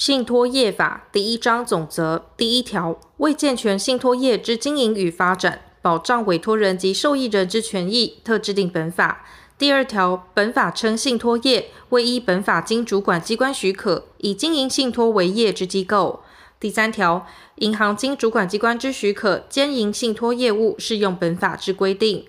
信托业法第一章总则第一条，为健全信托业之经营与发展，保障委托人及受益人之权益，特制定本法。第二条，本法称信托业为依本法经主管机关许可，以经营信托为业之机构。第三条，银行经主管机关之许可兼营信托业务，适用本法之规定。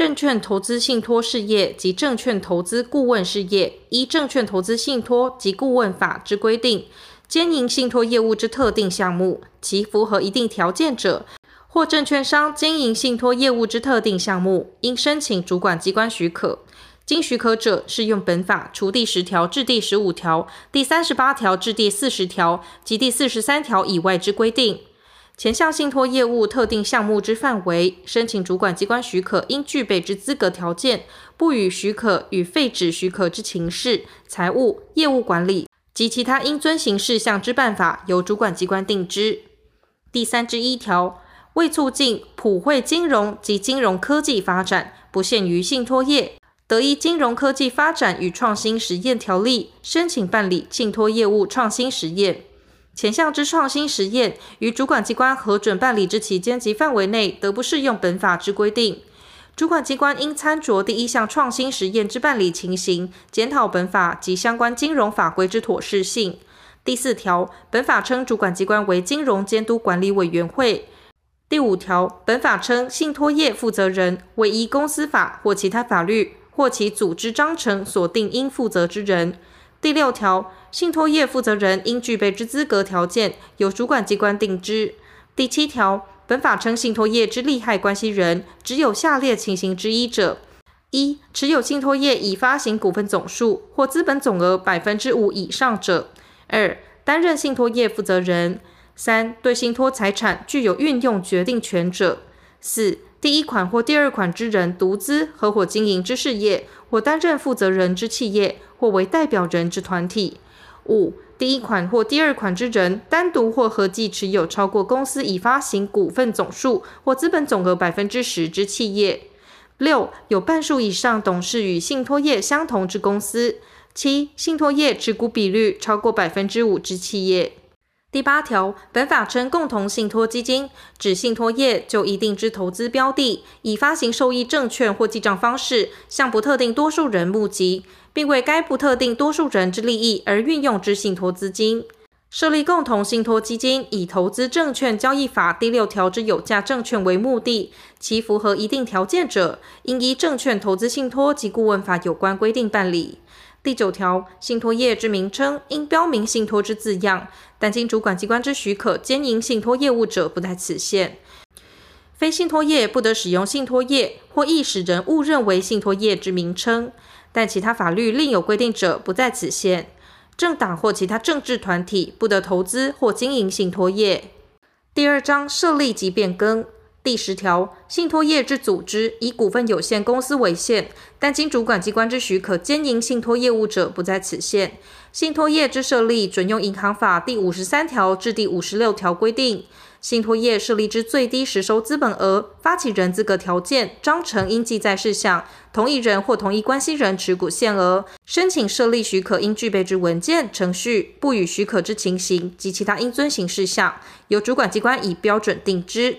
证券投资信托事业及证券投资顾问事业，依证券投资信托及顾问法之规定，兼营信托业务之特定项目，其符合一定条件者，或证券商经营信托业务之特定项目，应申请主管机关许可。经许可者，适用本法除第十条至第十五条、第三十八条至第四十条及第四十三条以外之规定。前项信托业务特定项目之范围，申请主管机关许可应具备之资格条件，不予许可与废止许可之情事、财务、业务管理及其他应遵行事项之办法，由主管机关定之。第三之一条，为促进普惠金融及金融科技发展，不限于信托业，得依金融科技发展与创新实验条例申请办理信托业务创新实验。前项之创新实验，于主管机关核准办理之期间及范围内，得不适用本法之规定。主管机关应参酌第一项创新实验之办理情形，检讨本法及相关金融法规之妥适性。第四条，本法称主管机关为金融监督管理委员会。第五条，本法称信托业负责人为依公司法或其他法律或其组织章程所定应负责之人。第六条，信托业负责人应具备之资格条件，由主管机关定之。第七条，本法称信托业之利害关系人，只有下列情形之一者：一、持有信托业已发行股份总数或资本总额百分之五以上者；二、担任信托业负责人；三、对信托财产具有运用决定权者；四、第一款或第二款之人独资、合伙经营之事业，或担任负责人之企业。或为代表人之团体。五、第一款或第二款之人单独或合计持有超过公司已发行股份总数或资本总额百分之十之企业。六、有半数以上董事与信托业相同之公司。七、信托业持股比率超过百分之五之企业。第八条，本法称共同信托基金，指信托业就一定之投资标的，以发行受益证券或记账方式，向不特定多数人募集，并为该不特定多数人之利益而运用之信托资金。设立共同信托基金，以投资证券交易法第六条之有价证券为目的，其符合一定条件者，应依证券投资信托及顾问法有关规定办理。第九条，信托业之名称应标明信托之字样，但经主管机关之许可兼营信托业务者不在此限。非信托业不得使用信托业或易使人误认为信托业之名称，但其他法律另有规定者不在此限。政党或其他政治团体不得投资或经营信托业。第二章设立及变更。第十条，信托业之组织以股份有限公司为限，但经主管机关之许可兼营信托业务者不在此限。信托业之设立准用银行法第五十三条至第五十六条规定。信托业设立之最低实收资本额、发起人资格条件、章程应记载事项、同一人或同一关系人持股限额、申请设立许可应具备之文件、程序、不予许可之情形及其他应遵行事项，由主管机关以标准定之。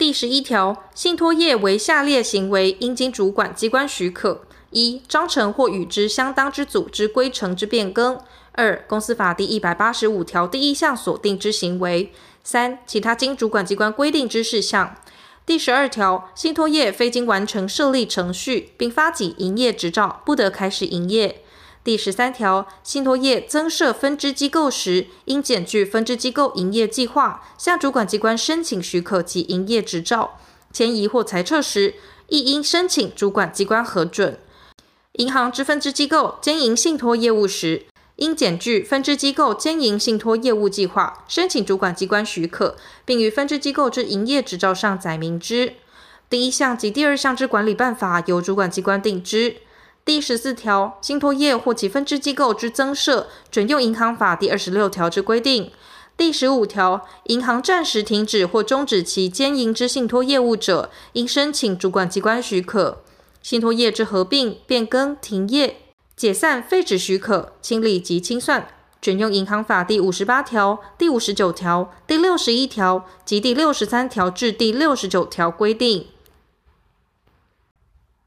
第十一条，信托业为下列行为，应经主管机关许可：一、章程或与之相当之组织规程之变更；二、公司法第一百八十五条第一项所定之行为；三、其他经主管机关规定之事项。第十二条，信托业非经完成设立程序并发给营业执照，不得开始营业。第十三条，信托业增设分支机构时，应检具分支机构营业计划，向主管机关申请许可及营业执照。迁移或裁撤时，亦应申请主管机关核准。银行之分支机构兼营信托业务时，应检具分支机构兼营信托业务计划，申请主管机关许可，并于分支机构之营业执照上载明之。第一项及第二项之管理办法，由主管机关定之。第十四条，信托业或其分支机构之增设，准用银行法第二十六条之规定。第十五条，银行暂时停止或终止其兼营之信托业务者，应申请主管机关许可。信托业之合并、变更、停业、解散、废止许可、清理及清算，准用银行法第五十八条、第五十九条、第六十一条及第六十三条至第六十九条规定。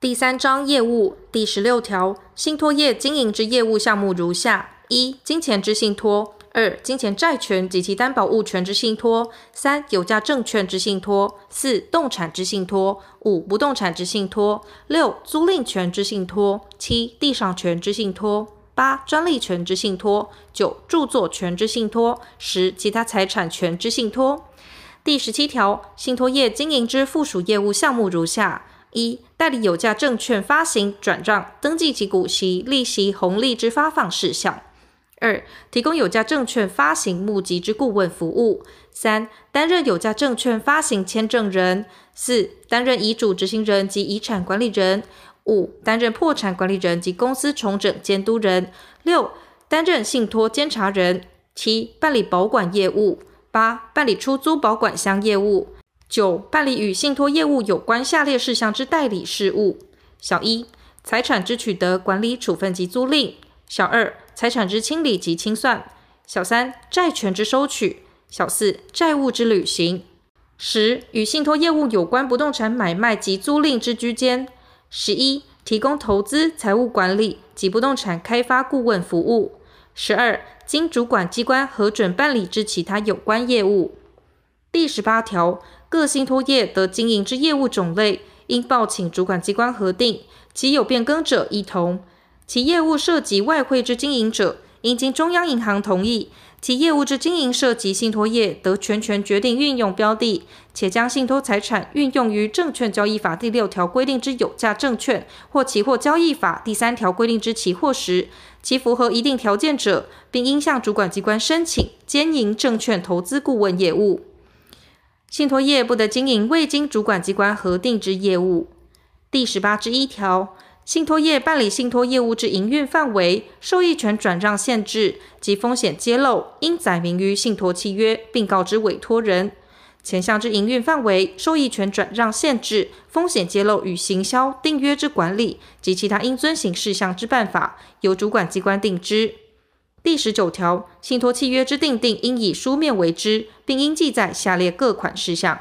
第三章业务第十六条，信托业经营之业务项目如下：一、金钱之信托；二、金钱债权及其担保物权之信托；三、有价证券之信托；四、动产之信托；五、不动产之信托；六、租赁权之信托；七、地上权之信托。八、专利权之信托；九、著作权之信托；十、其他财产权之信托。第十七条，信托业经营之附属业务项目如下：一、代理有价证券发行、转账、登记及股息、利息、红利之发放事项；二、提供有价证券发行募集之顾问服务；三、担任有价证券发行签证人；四、担任遗嘱执行人及遗产管理人。五、担任破产管理人及公司重整监督人；六、担任信托监察人；七、办理保管业务；八、办理出租保管箱业务；九、办理与信托业务有关下列事项之代理事务：小一、财产之取得、管理、处分及租赁；小二、财产之清理及清算；小三、债权之收取；小四、债务之履行；十、与信托业务有关不动产买卖及租赁之居间。十一、提供投资、财务管理及不动产开发顾问服务。十二、经主管机关核准办理之其他有关业务。第十八条，各信托业得经营之业务种类，应报请主管机关核定，其有变更者，一同。其业务涉及外汇之经营者，应经中央银行同意。其业务之经营涉及信托业，得全权决定运用标的，且将信托财产运用于证券交易法第六条规定之有价证券或期货交易法第三条规定之期货时，其符合一定条件者，并应向主管机关申请兼营证券投资顾问业务。信托业不得经营未经主管机关核定之业务。第十八之一条。信托业办理信托业务之营运范围、受益权转让限制及风险揭露，应载明于信托契约，并告知委托人。前项之营运范围、受益权转让限制、风险揭露与行销、订约之管理及其他应遵行事项之办法，由主管机关定之。第十九条，信托契约之订定，应以书面为之，并应记载下列各款事项：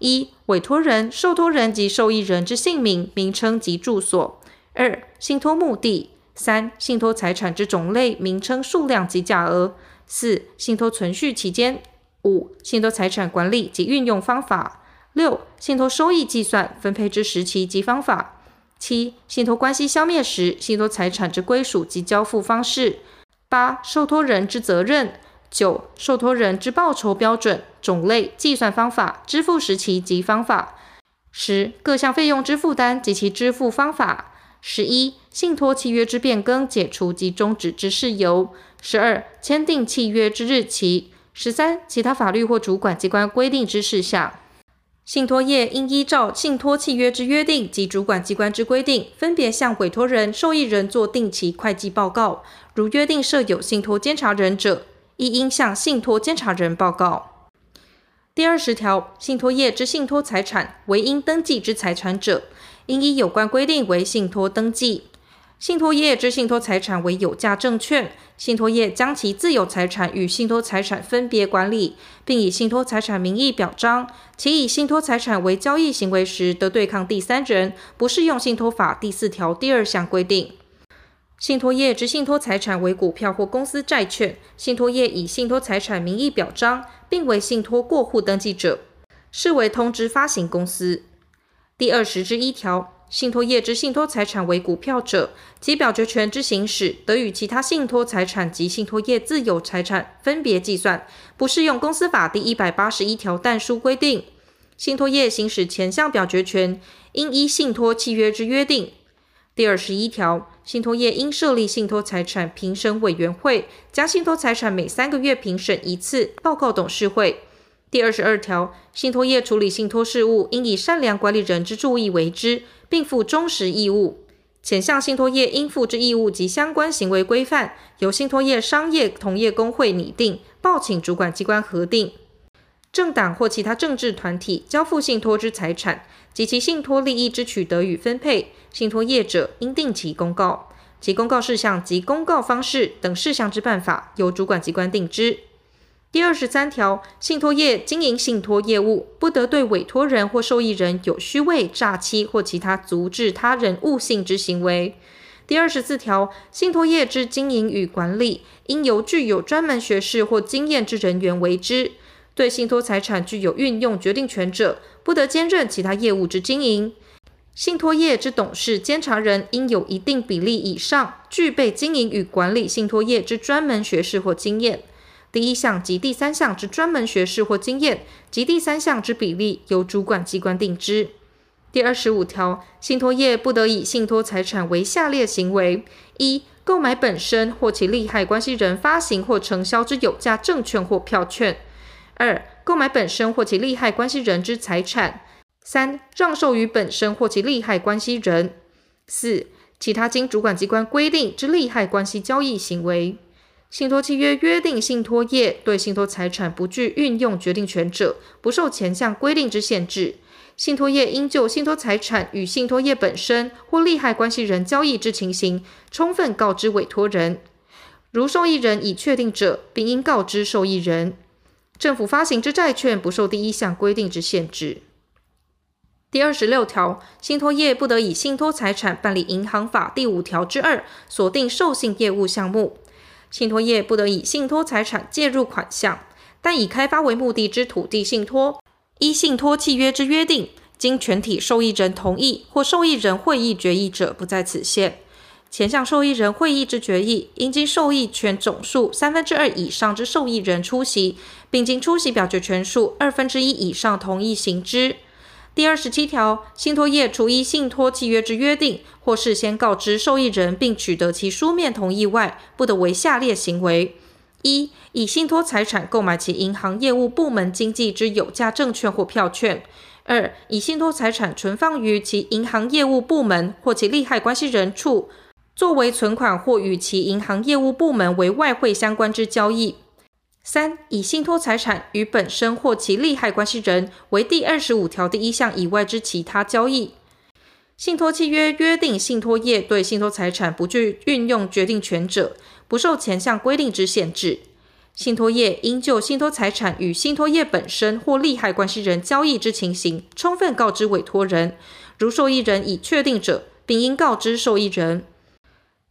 一、委托人、受托人及受益人之姓名、名称及住所。二、信托目的；三、信托财产之种类、名称、数量及价额；四、信托存续期间；五、信托财产管理及运用方法；六、信托收益计算、分配之时期及方法；七、信托关系消灭时，信托财产之归属及交付方式；八、受托人之责任；九、受托人之报酬标准、种类、计算方法、支付时期及方法；十、各项费用之负担及其支付方法。十一、信托契约之变更、解除及终止之事由；十二、签订契约之日期；十三、其他法律或主管机关规定之事项。信托业应依照信托契约之约定及主管机关之规定，分别向委托人、受益人做定期会计报告。如约定设有信托监察人者，亦应向信托监察人报告。第二十条，信托业之信托财产为应登记之财产者。应依有关规定为信托登记。信托业之信托财产为有价证券，信托业将其自有财产与信托财产分别管理，并以信托财产名义表彰。其以信托财产为交易行为时，得对抗第三人，不适用信托法第四条第二项规定。信托业之信托财产为股票或公司债券，信托业以信托财产名义表彰，并为信托过户登记者，视为通知发行公司。第二十之一条，信托业之信托财产为股票者，其表决权之行使得与其他信托财产及信托业自有财产分别计算，不适用公司法第一百八十一条但书规定。信托业行使前项表决权，应依信托契约之约定。第二十一条，信托业应设立信托财产评审委员会，将信托财产每三个月评审一次，报告董事会。第二十二条，信托业处理信托事务，应以善良管理人之注意为之，并负忠实义务。前向信托业应负之义务及相关行为规范，由信托业商业同业公会拟定，报请主管机关核定。政党或其他政治团体交付信托之财产及其信托利益之取得与分配，信托业者应定期公告。其公告事项及公告方式等事项之办法，由主管机关定之。第二十三条，信托业经营信托业务，不得对委托人或受益人有虚伪、诈欺或其他阻止他人误信之行为。第二十四条，信托业之经营与管理，应由具有专门学识或经验之人员为之。对信托财产具有运用决定权者，不得兼任其他业务之经营。信托业之董事、监察人应有一定比例以上，具备经营与管理信托业之专门学识或经验。第一项及第三项之专门学识或经验及第三项之比例，由主管机关定之。第二十五条，信托业不得以信托财产为下列行为：一、购买本身或其利害关系人发行或承销之有价证券或票券；二、购买本身或其利害关系人之财产；三、让售于本身或其利害关系人；四、其他经主管机关规定之利害关系交易行为。信托契约约定信托业对信托财产不具运用决定权者，不受前项规定之限制。信托业应就信托财产与信托业本身或利害关系人交易之情形，充分告知委托人。如受益人已确定者，并应告知受益人。政府发行之债券不受第一项规定之限制。第二十六条，信托业不得以信托财产办理银行法第五条之二锁定授信业务项目。信托业不得以信托财产介入款项，但以开发为目的之土地信托。依信托契约之约定，经全体受益人同意或受益人会议决议者，不在此限。前项受益人会议之决议，应经受益权总数三分之二以上之受益人出席，并经出席表决权数二分之一以上同意行之。第二十七条，信托业除依信托契约之约定，或事先告知受益人并取得其书面同意外，不得为下列行为。一、以信托财产购买其银行业务部门经纪之有价证券或票券；二、以信托财产存放于其银行业务部门或其利害关系人处，作为存款或与其银行业务部门为外汇相关之交易；三、以信托财产与本身或其利害关系人为第二十五条第一项以外之其他交易。信托契约约定信托业对信托财产不具运用决定权者，不受前项规定之限制。信托业应就信托财产与信托业本身或利害关系人交易之情形，充分告知委托人。如受益人已确定者，并应告知受益人。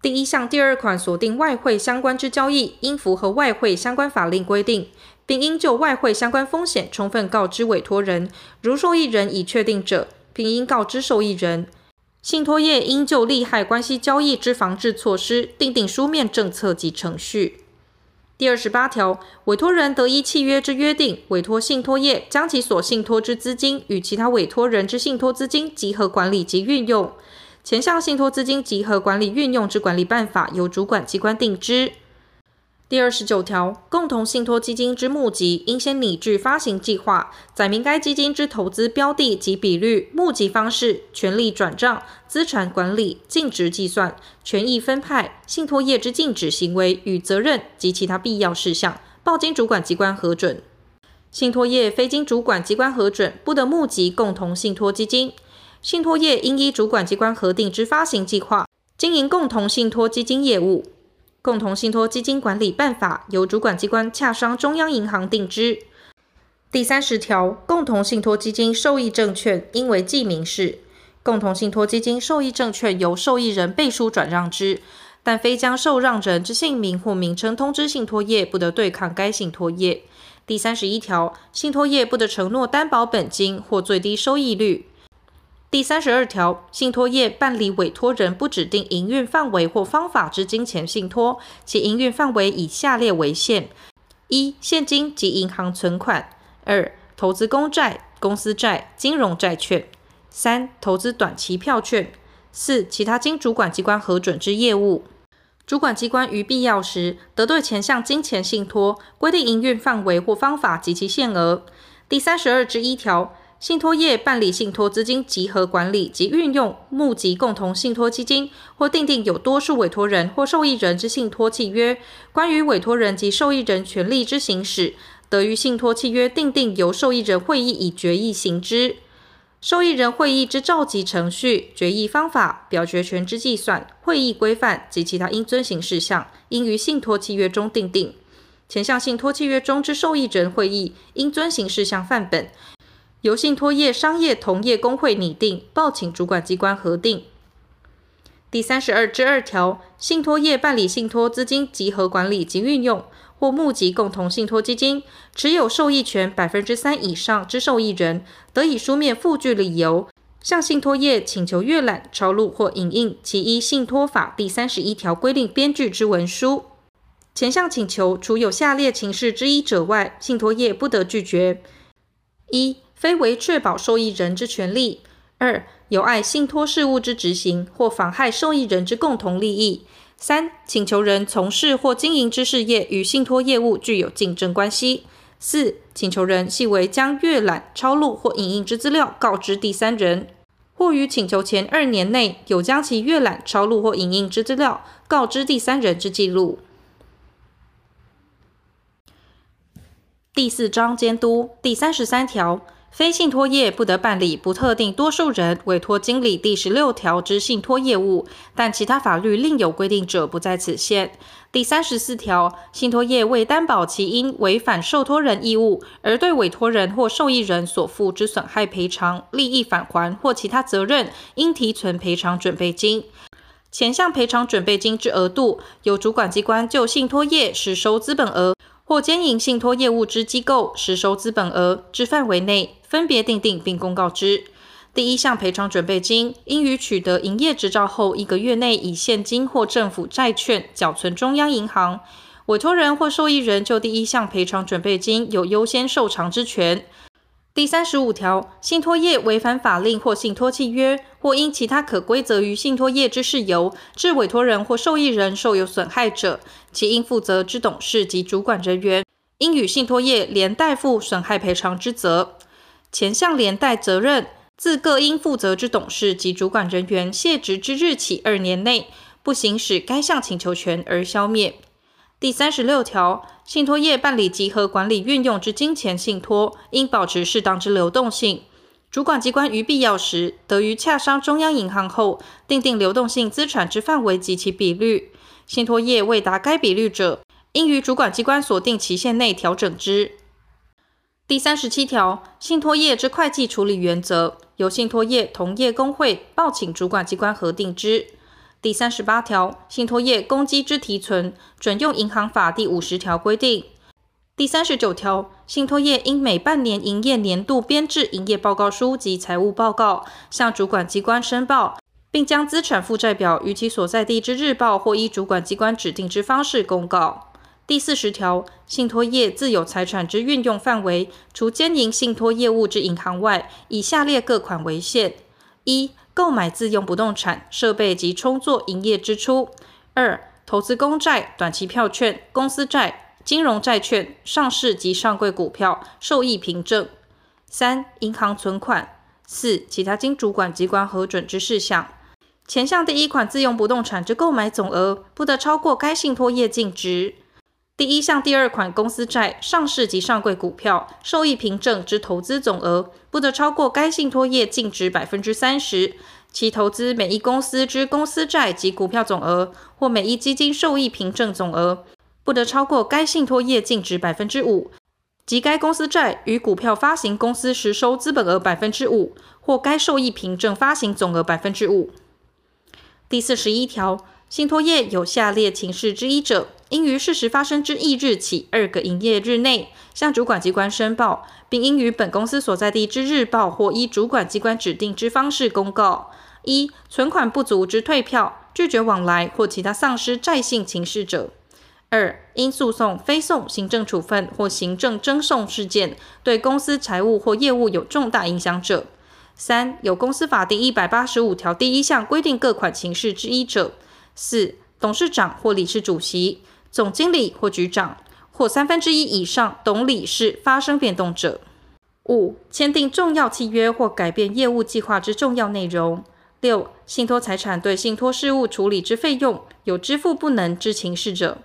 第一项第二款锁定外汇相关之交易，应符合外汇相关法令规定，并应就外汇相关风险充分告知委托人。如受益人已确定者，并应告知受益人。信托业应就利害关系交易之防治措施，订定书面政策及程序。第二十八条，委托人得依契约之约定，委托信托业将其所信托之资金与其他委托人之信托资金集合管理及运用。前项信托资金集合管理运用之管理办法，由主管机关定之。第二十九条，共同信托基金之募集，应先拟具发行计划，载明该基金之投资标的及比率、募集方式、权利转账、资产管理、净值计算、权益分派、信托业之禁止行为与责任及其他必要事项，报经主管机关核准。信托业非经主管机关核准，不得募集共同信托基金。信托业应依主管机关核定之发行计划，经营共同信托基金业务。共同信托基金管理办法由主管机关洽商中央银行定之。第三十条，共同信托基金受益证券应为记名式。共同信托基金受益证券由受益人背书转让之，但非将受让人之姓名或名称通知信托业，不得对抗该信托业。第三十一条，信托业不得承诺担保本金或最低收益率。第三十二条，信托业办理委托人不指定营运范围或方法之金钱信托，其营运范围以下列为限：一、现金及银行存款；二、投资公债、公司债、金融债券；三、投资短期票券；四、其他经主管机关核准之业务。主管机关于必要时，得对前项金钱信托规定营运范围或方法及其限额。第三十二之一条。信托业办理信托资金集合管理及运用、募集共同信托基金，或订定有多数委托人或受益人之信托契约，关于委托人及受益人权利之行使，得于信托契约订定由受益人会议以决议行之。受益人会议之召集程序、决议方法、表决权之计算、会议规范及其他应遵行事项，应于信托契约中订定。前项信托契约中之受益人会议应遵行事项范本，由信托业商业同业公会拟定，报请主管机关核定。第三十二之二条，信托业办理信托资金集合管理及运用，或募集共同信托基金，持有受益权百分之三以上之受益人，得以书面附具理由，向信托业请求阅览、抄录或影印其依信托法第三十一条规定编具之文书。前项请求，除有下列情事之一者外，信托业不得拒绝：一、非为确保受益人之权利；二、有碍信托事务之执行或妨害受益人之共同利益；三、请求人从事或经营之事业与信托业务具有竞争关系；四、请求人系为将阅览、抄录或影印之资料告知第三人，或于请求前二年内有将其阅览、抄录或影印之资料告知第三人之记录。第四章监督第三十三条，非信托业不得办理不特定多数人委托经理第十六条之信托业务，但其他法律另有规定者不在此限。第三十四条，信托业为担保其因违反受托人义务而对委托人或受益人所负之损害赔偿、利益返还或其他责任，应提存赔偿准备金。前项赔偿准备金之额度，由主管机关就信托业实收资本额。或兼营信托业务之机构实收资本额之范围内，分别订定并公告之。第一项赔偿准备金，应于取得营业执照后一个月内，以现金或政府债券缴存中央银行。委托人或受益人就第一项赔偿准备金有优先受偿之权。第三十五条，信托业违反法令或信托契约，或因其他可归责于信托业之事由，致委托人或受益人受有损害者，其应负责之董事及主管人员，应与信托业连带负损害赔偿之责。前项连带责任，自各应负责之董事及主管人员卸职之日起二年内，不行使该项请求权而消灭。第三十六条，信托业办理集合管理运用之金钱信托，应保持适当之流动性。主管机关于必要时，得于洽商中央银行后，订定流动性资产之范围及其比率。信托业未达该比率者，应于主管机关所定期限内调整之。第三十七条，信托业之会计处理原则，由信托业同业公会报请主管机关核定之。第三十八条，信托业公积之提存，准用银行法第五十条规定。第三十九条，信托业应每半年营业年度编制营业报告书及财务报告，向主管机关申报，并将资产负债表于其所在地之日报或依主管机关指定之方式公告。第四十条，信托业自有财产之运用范围，除兼营信托业务之银行外，以下列各款为限：一、购买自用不动产、设备及充作营业支出；二、投资公债、短期票券、公司债、金融债券、上市及上柜股票、受益凭证；三、银行存款；四、其他经主管机关核准之事项。前项第一款自用不动产之购买总额，不得超过该信托业净值。第一项第二款公司债、上市及上柜股票、受益凭证之投资总额，不得超过该信托业净值百分之三十；其投资每一公司之公司债及股票总额，或每一基金受益凭证总额，不得超过该信托业净值百分之五；及该公司债与股票发行公司实收资本额百分之五，或该受益凭证发行总额百分之五。第四十一条。信托业有下列情事之一者，应于事实发生之翌日起二个营业日内，向主管机关申报，并应于本公司所在地之日报或依主管机关指定之方式公告：一、存款不足之退票、拒绝往来或其他丧失债性情事者；二、因诉讼、非讼、行政处分或行政争讼事件对公司财务或业务有重大影响者；三、有公司法第一百八十五条第一项规定各款情事之一者。四、董事长或理事主席、总经理或局长，或三分之一以上董理事发生变动者；五、签订重要契约或改变业务计划之重要内容；六、信托财产对信托事务处理之费用有支付不能之情事者；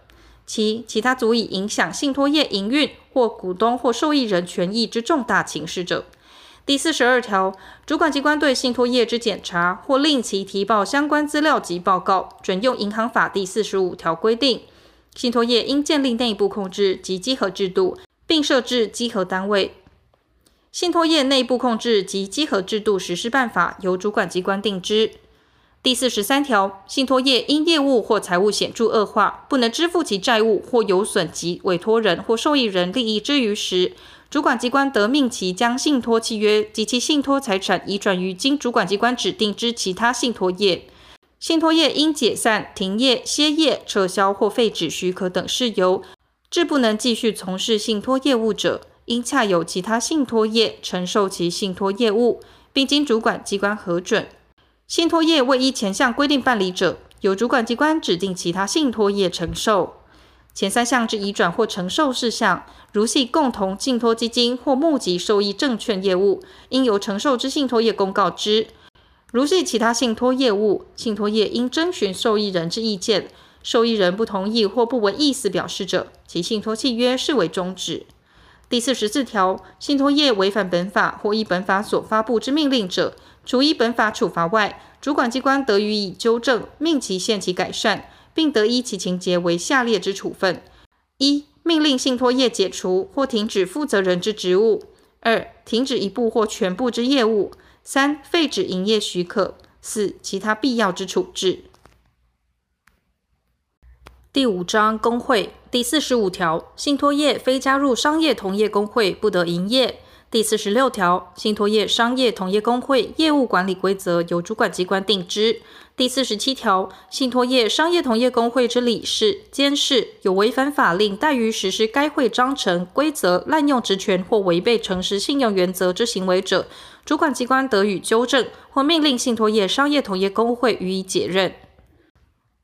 七、其他足以影响信托业营运或股东或受益人权益之重大情事者。第四十二条，主管机关对信托业之检查或令其提报相关资料及报告，准用银行法第四十五条规定。信托业应建立内部控制及稽核制度，并设置稽核单位。信托业内部控制及稽核制度实施办法由主管机关定之。第四十三条，信托业因业务或财务显著恶化，不能支付其债务或有损及委托人或受益人利益之余时，主管机关得命其将信托契约及其信托财产移转于经主管机关指定之其他信托业。信托业因解散、停业、歇业、撤销或废止许可等事由，致不能继续从事信托业务者，应洽由其他信托业承受其信托业务，并经主管机关核准。信托业未依前项规定办理者，由主管机关指定其他信托业承受。前三项之移转或承受事项，如系共同信托基金或募集受益证券业务，应由承受之信托业公告之；如系其他信托业务，信托业应征询受益人之意见，受益人不同意或不闻意思表示者，其信托契约视为终止。第四十四条，信托业违反本法或依本法所发布之命令者，除依本法处罚外，主管机关得予以纠正，命其限期改善。并得依其情节为下列之处分：一、命令信托业解除或停止负责人之职务；二、停止一部或全部之业务；三、废止营业许可；四、其他必要之处。置。第五章工会。第四十五条，信托业非加入商业同业工会，不得营业。第四十六条，信托业商业同业公会业务管理规则由主管机关定之。第四十七条，信托业商业同业公会之理事、监事有违反法令怠于实施该会章程规则、滥用职权或违背诚实信用原则之行为者，主管机关得予纠正或命令信托业商业同业公会予以解任。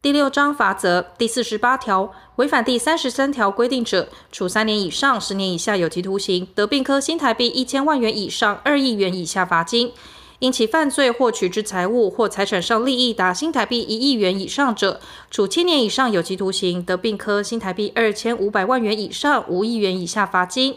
第六章罚则第四十八条，违反第三十三条规定者，处三年以上十年以下有期徒刑，得并科新台币一千万元以上二亿元以下罚金。因其犯罪获取之财物或财产上利益达新台币一亿元以上者，处七年以上有期徒刑，得并科新台币二千五百万元以上五亿元以下罚金。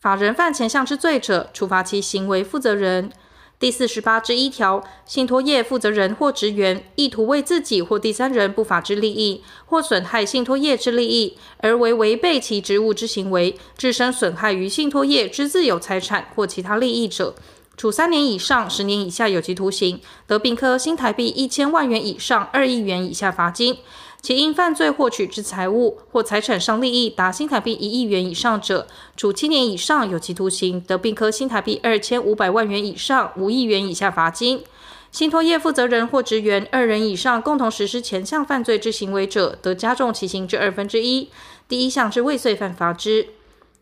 法人犯前项之罪者，处罚其行为负责人。第四十八之一条，信托业负责人或职员意图为自己或第三人不法之利益，或损害信托业之利益，而为违背其职务之行为，致生损害于信托业之自有财产或其他利益者。处三年以上十年以下有期徒刑，得并科新台币一千万元以上二亿元以下罚金；其因犯罪获取之财物或财产上利益达新台币一亿元以上者，处七年以上有期徒刑，得并科新台币二千五百万元以上五亿元以下罚金。信托业负责人或职员二人以上共同实施前项犯罪之行为者，得加重其刑之二分之一。第一项之未遂犯罚之。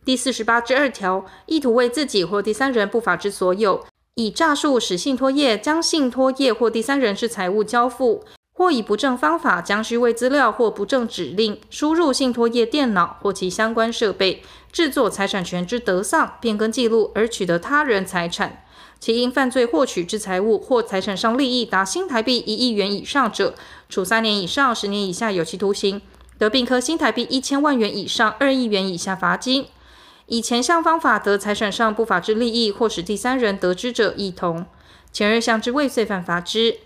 第四十八之二条，意图为自己或第三人不法之所有，以诈术使信托业将信托业或第三人之财物交付，或以不正方法将虚伪资料或不正指令输入信托业电脑或其相关设备，制作财产权之得丧、变更记录而取得他人财产，其因犯罪获取之财物或财产上利益达新台币一亿元以上者，处三年以上十年以下有期徒刑，得并科新台币一千万元以上二亿元以下罚金。以前项方法得财产上不法之利益，或使第三人得知者，亦同。前二项之未遂犯罚之。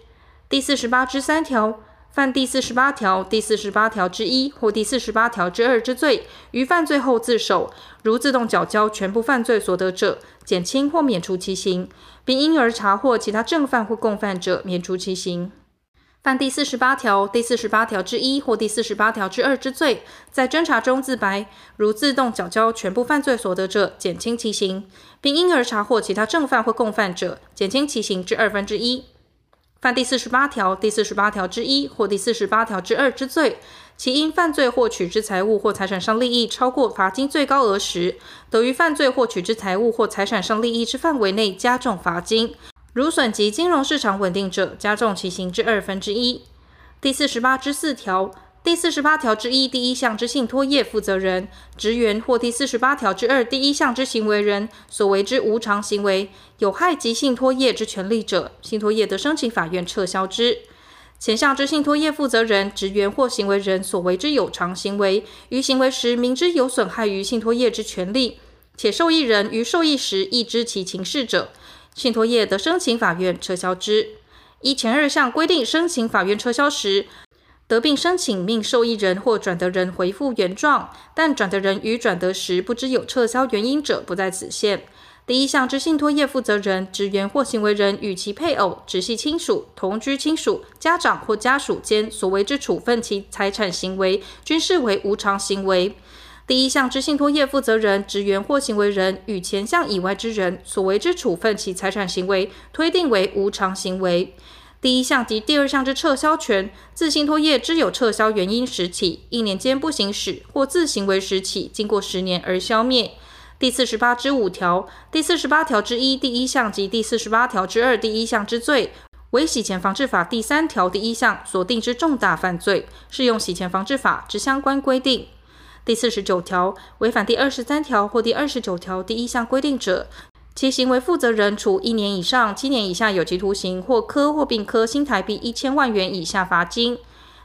第四十八之三条，犯第四十八条、第四十八条之一或第四十八条之二之罪，于犯罪后自首，如自动缴交全部犯罪所得者，减轻或免除其刑，并因而查获其他正犯或共犯者，免除其刑。犯第四十八条、第四十八条之一或第四十八条之二之罪，在侦查中自白，如自动缴交全部犯罪所得者，减轻其刑，并因而查获其他正犯或共犯者，减轻其刑之二分之一。犯第四十八条、第四十八条之一或第四十八条之二之罪，其因犯罪获取之财物或财产上利益超过罚金最高额时，得于犯罪获取之财物或财产上利益之范围内加重罚金。如损及金融市场稳定者，加重其刑之二分之一。第四十八之四条、第四十八条之一第一项之信托业负责人、职员或第四十八条之二第一项之行为人所为之无偿行为，有害及信托业之权利者，信托业得申请法院撤销之。前项之信托业负责人、职员或行为人所为之有偿行为，于行为时明知有损害于信托业之权利，且受益人于受益时亦知其情事者，信托业得申请法院撤销之。依前二项规定申请法院撤销时，得病申请命受益人或转得人回复原状，但转得人于转得时不知有撤销原因者，不在此限。第一项之信托业负责人、职员或行为人与其配偶、直系亲属、同居亲属、家长或家属间所为之处分其财产行为，均视为无偿行为。第一项之信托业负责人、职员或行为人与前项以外之人所为之处分其财产行为，推定为无偿行为。第一项及第二项之撤销权，自信托业之有撤销原因时起，一年间不行使，或自行为时起，经过十年而消灭。第四十八之五条、第四十八条之一第一项及第四十八条之二第一项之罪，为洗钱防治法第三条第一项所定之重大犯罪，适用洗钱防治法之相关规定。第四十九条，违反第二十三条或第二十九条第一项规定者，其行为负责人处一年以上七年以下有期徒刑，或科或并科新台币一千万元以下罚金。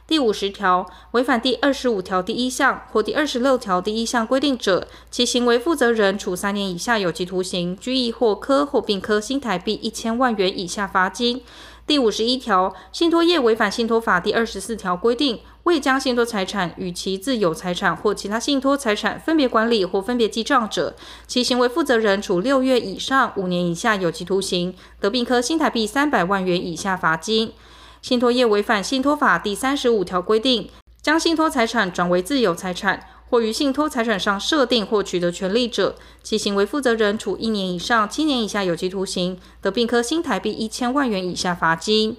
第五十条，违反第二十五条第一项或第二十六条第一项规定者，其行为负责人处三年以下有期徒刑、拘役或科或并科新台币一千万元以下罚金。第五十一条，信托业违反信托法第二十四条规定，未将信托财产与其自有财产或其他信托财产分别管理或分别记账者，其行为负责人处六月以上五年以下有期徒刑，得并科新台币三百万元以下罚金。信托业违反信托法第三十五条规定，将信托财产转为自有财产，或于信托财产上设定或取得权利者，其行为负责人处一年以上七年以下有期徒刑，得并科新台币一千万元以下罚金。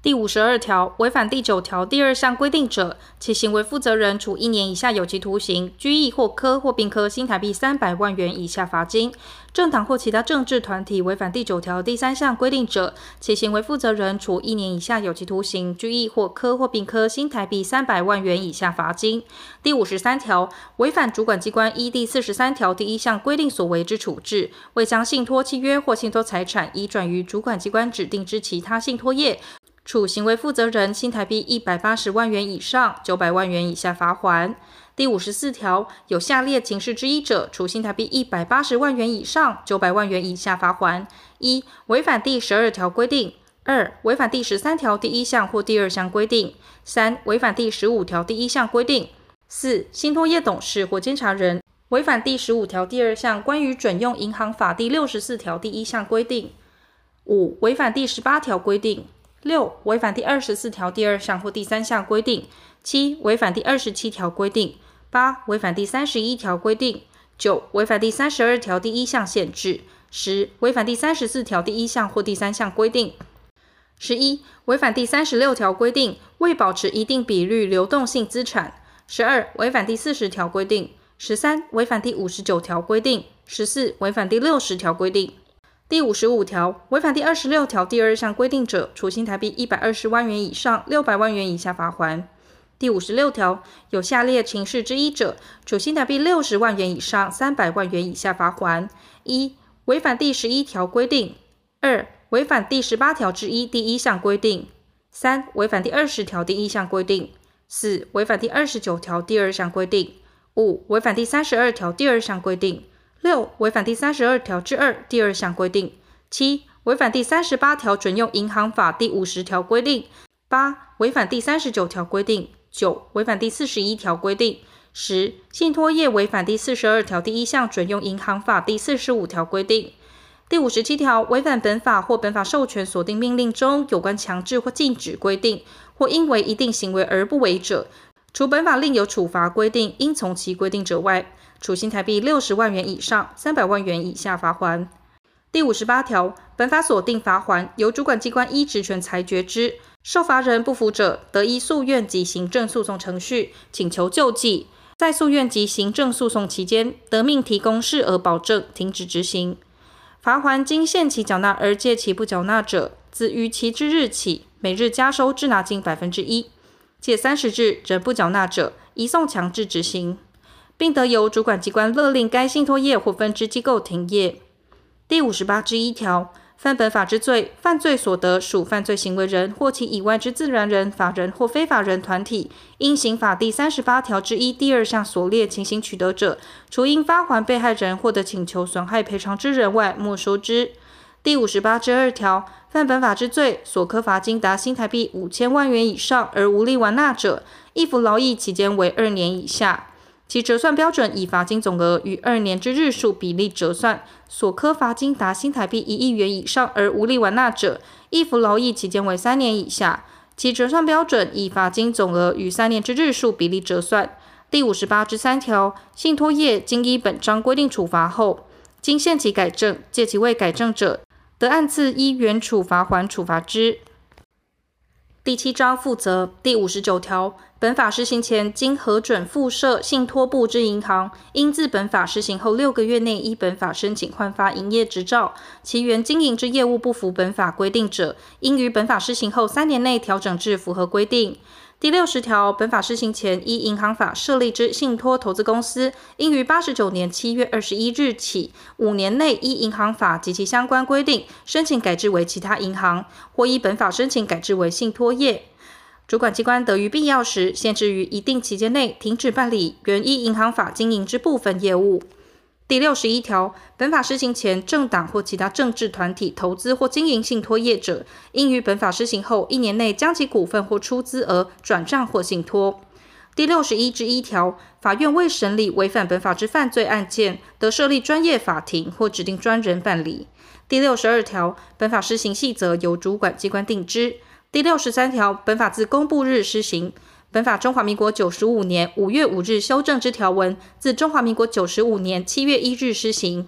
第五十二条，违反第九条第二项规定者，其行为负责人处一年以下有期徒刑、拘役或科或并科新台币三百万元以下罚金。政党或其他政治团体违反第九条第三项规定者，其行为负责人处一年以下有期徒刑、拘役或科或并科新台币三百万元以下罚金。第五十三条，违反主管机关依第四十三条第一项规定所为之处置，未将信托契约或信托财产移转于主管机关指定之其他信托业。处行为负责人新台币一百八十万元以上九百万元以下罚锾。第五十四条，有下列情事之一者，处新台币一百八十万元以上九百万元以下罚锾：一、违反第十二条规定；二、违反第十三条第一项或第二项规定；三、违反第十五条第一项规定；四、信托业董事或监察人违反第十五条第二项关于准用银行法第六十四条第一项规定；五、违反第十八条规定。六、违反第二十四条第二项或第三项规定；七、违反第二十七条规定；八、违反第三十一条规定；九、违反第三十二条第一项限制；十、违反第三十四条第一项或第三项规定；十一、违反第三十六条规定，未保持一定比率流动性资产；十二、违反第四十条规定；十三、违反第五十九条规定；十四、违反第六十条规定。第五十五条，违反第二十六条第二项规定者，处新台币一百二十万元以上六百万元以下罚锾。第五十六条，有下列情事之一者，处新台币六十万元以上三百万元以下罚锾：一、违反第十一条规定；二、违反第十八条之一第一项规定；三、违反第二十条第一项规定；四、违反第二十九条第二项规定；五、违反第三十二条第二项规定。六、违反第三十二条之二第二项规定；七、违反第三十八条准用银行法第五十条规定；八、违反第三十九条规定；九、违反第四十一条规定；十、信托业违反第四十二条第一项准用银行法第四十五条规定；第五十七条，违反本法或本法授权所定命令中有关强制或禁止规定，或因为一定行为而不为者，除本法另有处罚规定，应从其规定者外。处新台币六十万元以上三百万元以下罚锾。第五十八条，本法所定罚锾，由主管机关依职权裁决之。受罚人不服者，得依诉愿及行政诉讼程序请求救济。在诉愿及行政诉讼期间，得命提供适额保证，停止执行。罚锾经限期缴纳而届期不缴纳者，自逾期之日起，每日加收滞纳金百分之一。届三十日仍不缴纳者，移送强制执行。并得由主管机关勒令该信托业或分支机构停业。第五十八之一条，犯本法之罪，犯罪所得属犯罪行为人或其以外之自然人、法人或非法人团体，因刑法第三十八条之一第二项所列情形取得者，除应发还被害人或得请求损害赔偿之人外，没收之。第五十八之二条，犯本法之罪，所科罚金达新台币五千万元以上而无力完纳者，易服劳役期间为二年以下。其折算标准以罚金总额与二年之日数比例折算，所科罚金达新台币一亿元以上而无力完纳者，易服劳役期间为三年以下。其折算标准以罚金总额与三年之日数比例折算。第五十八之三条，信托业经依本章规定处罚后，经限期改正，届期未改正者，得按次依原处罚还处罚之。第七章负责第五十九条，本法施行前经核准附设信托部之银行，应自本法施行后六个月内依本法申请换发营业执照。其原经营之业务不符本法规定者，应于本法施行后三年内调整至符合规定。第六十条，本法施行前依银行法设立之信托投资公司，应于八十九年七月二十一日起五年内依银行法及其相关规定申请改制为其他银行，或依本法申请改制为信托业。主管机关得于必要时，限制于一定期间内停止办理原依银行法经营之部分业务。第六十一条，本法施行前，政党或其他政治团体投资或经营信托业者，应于本法施行后一年内将其股份或出资额转账或信托。第六十一之一条，法院未审理违反本法之犯罪案件，得设立专业法庭或指定专人办理。第六十二条，本法施行细则由主管机关定之。第六十三条，本法自公布日施行。本法中华民国九十五年五月五日修正之条文，自中华民国九十五年七月一日施行。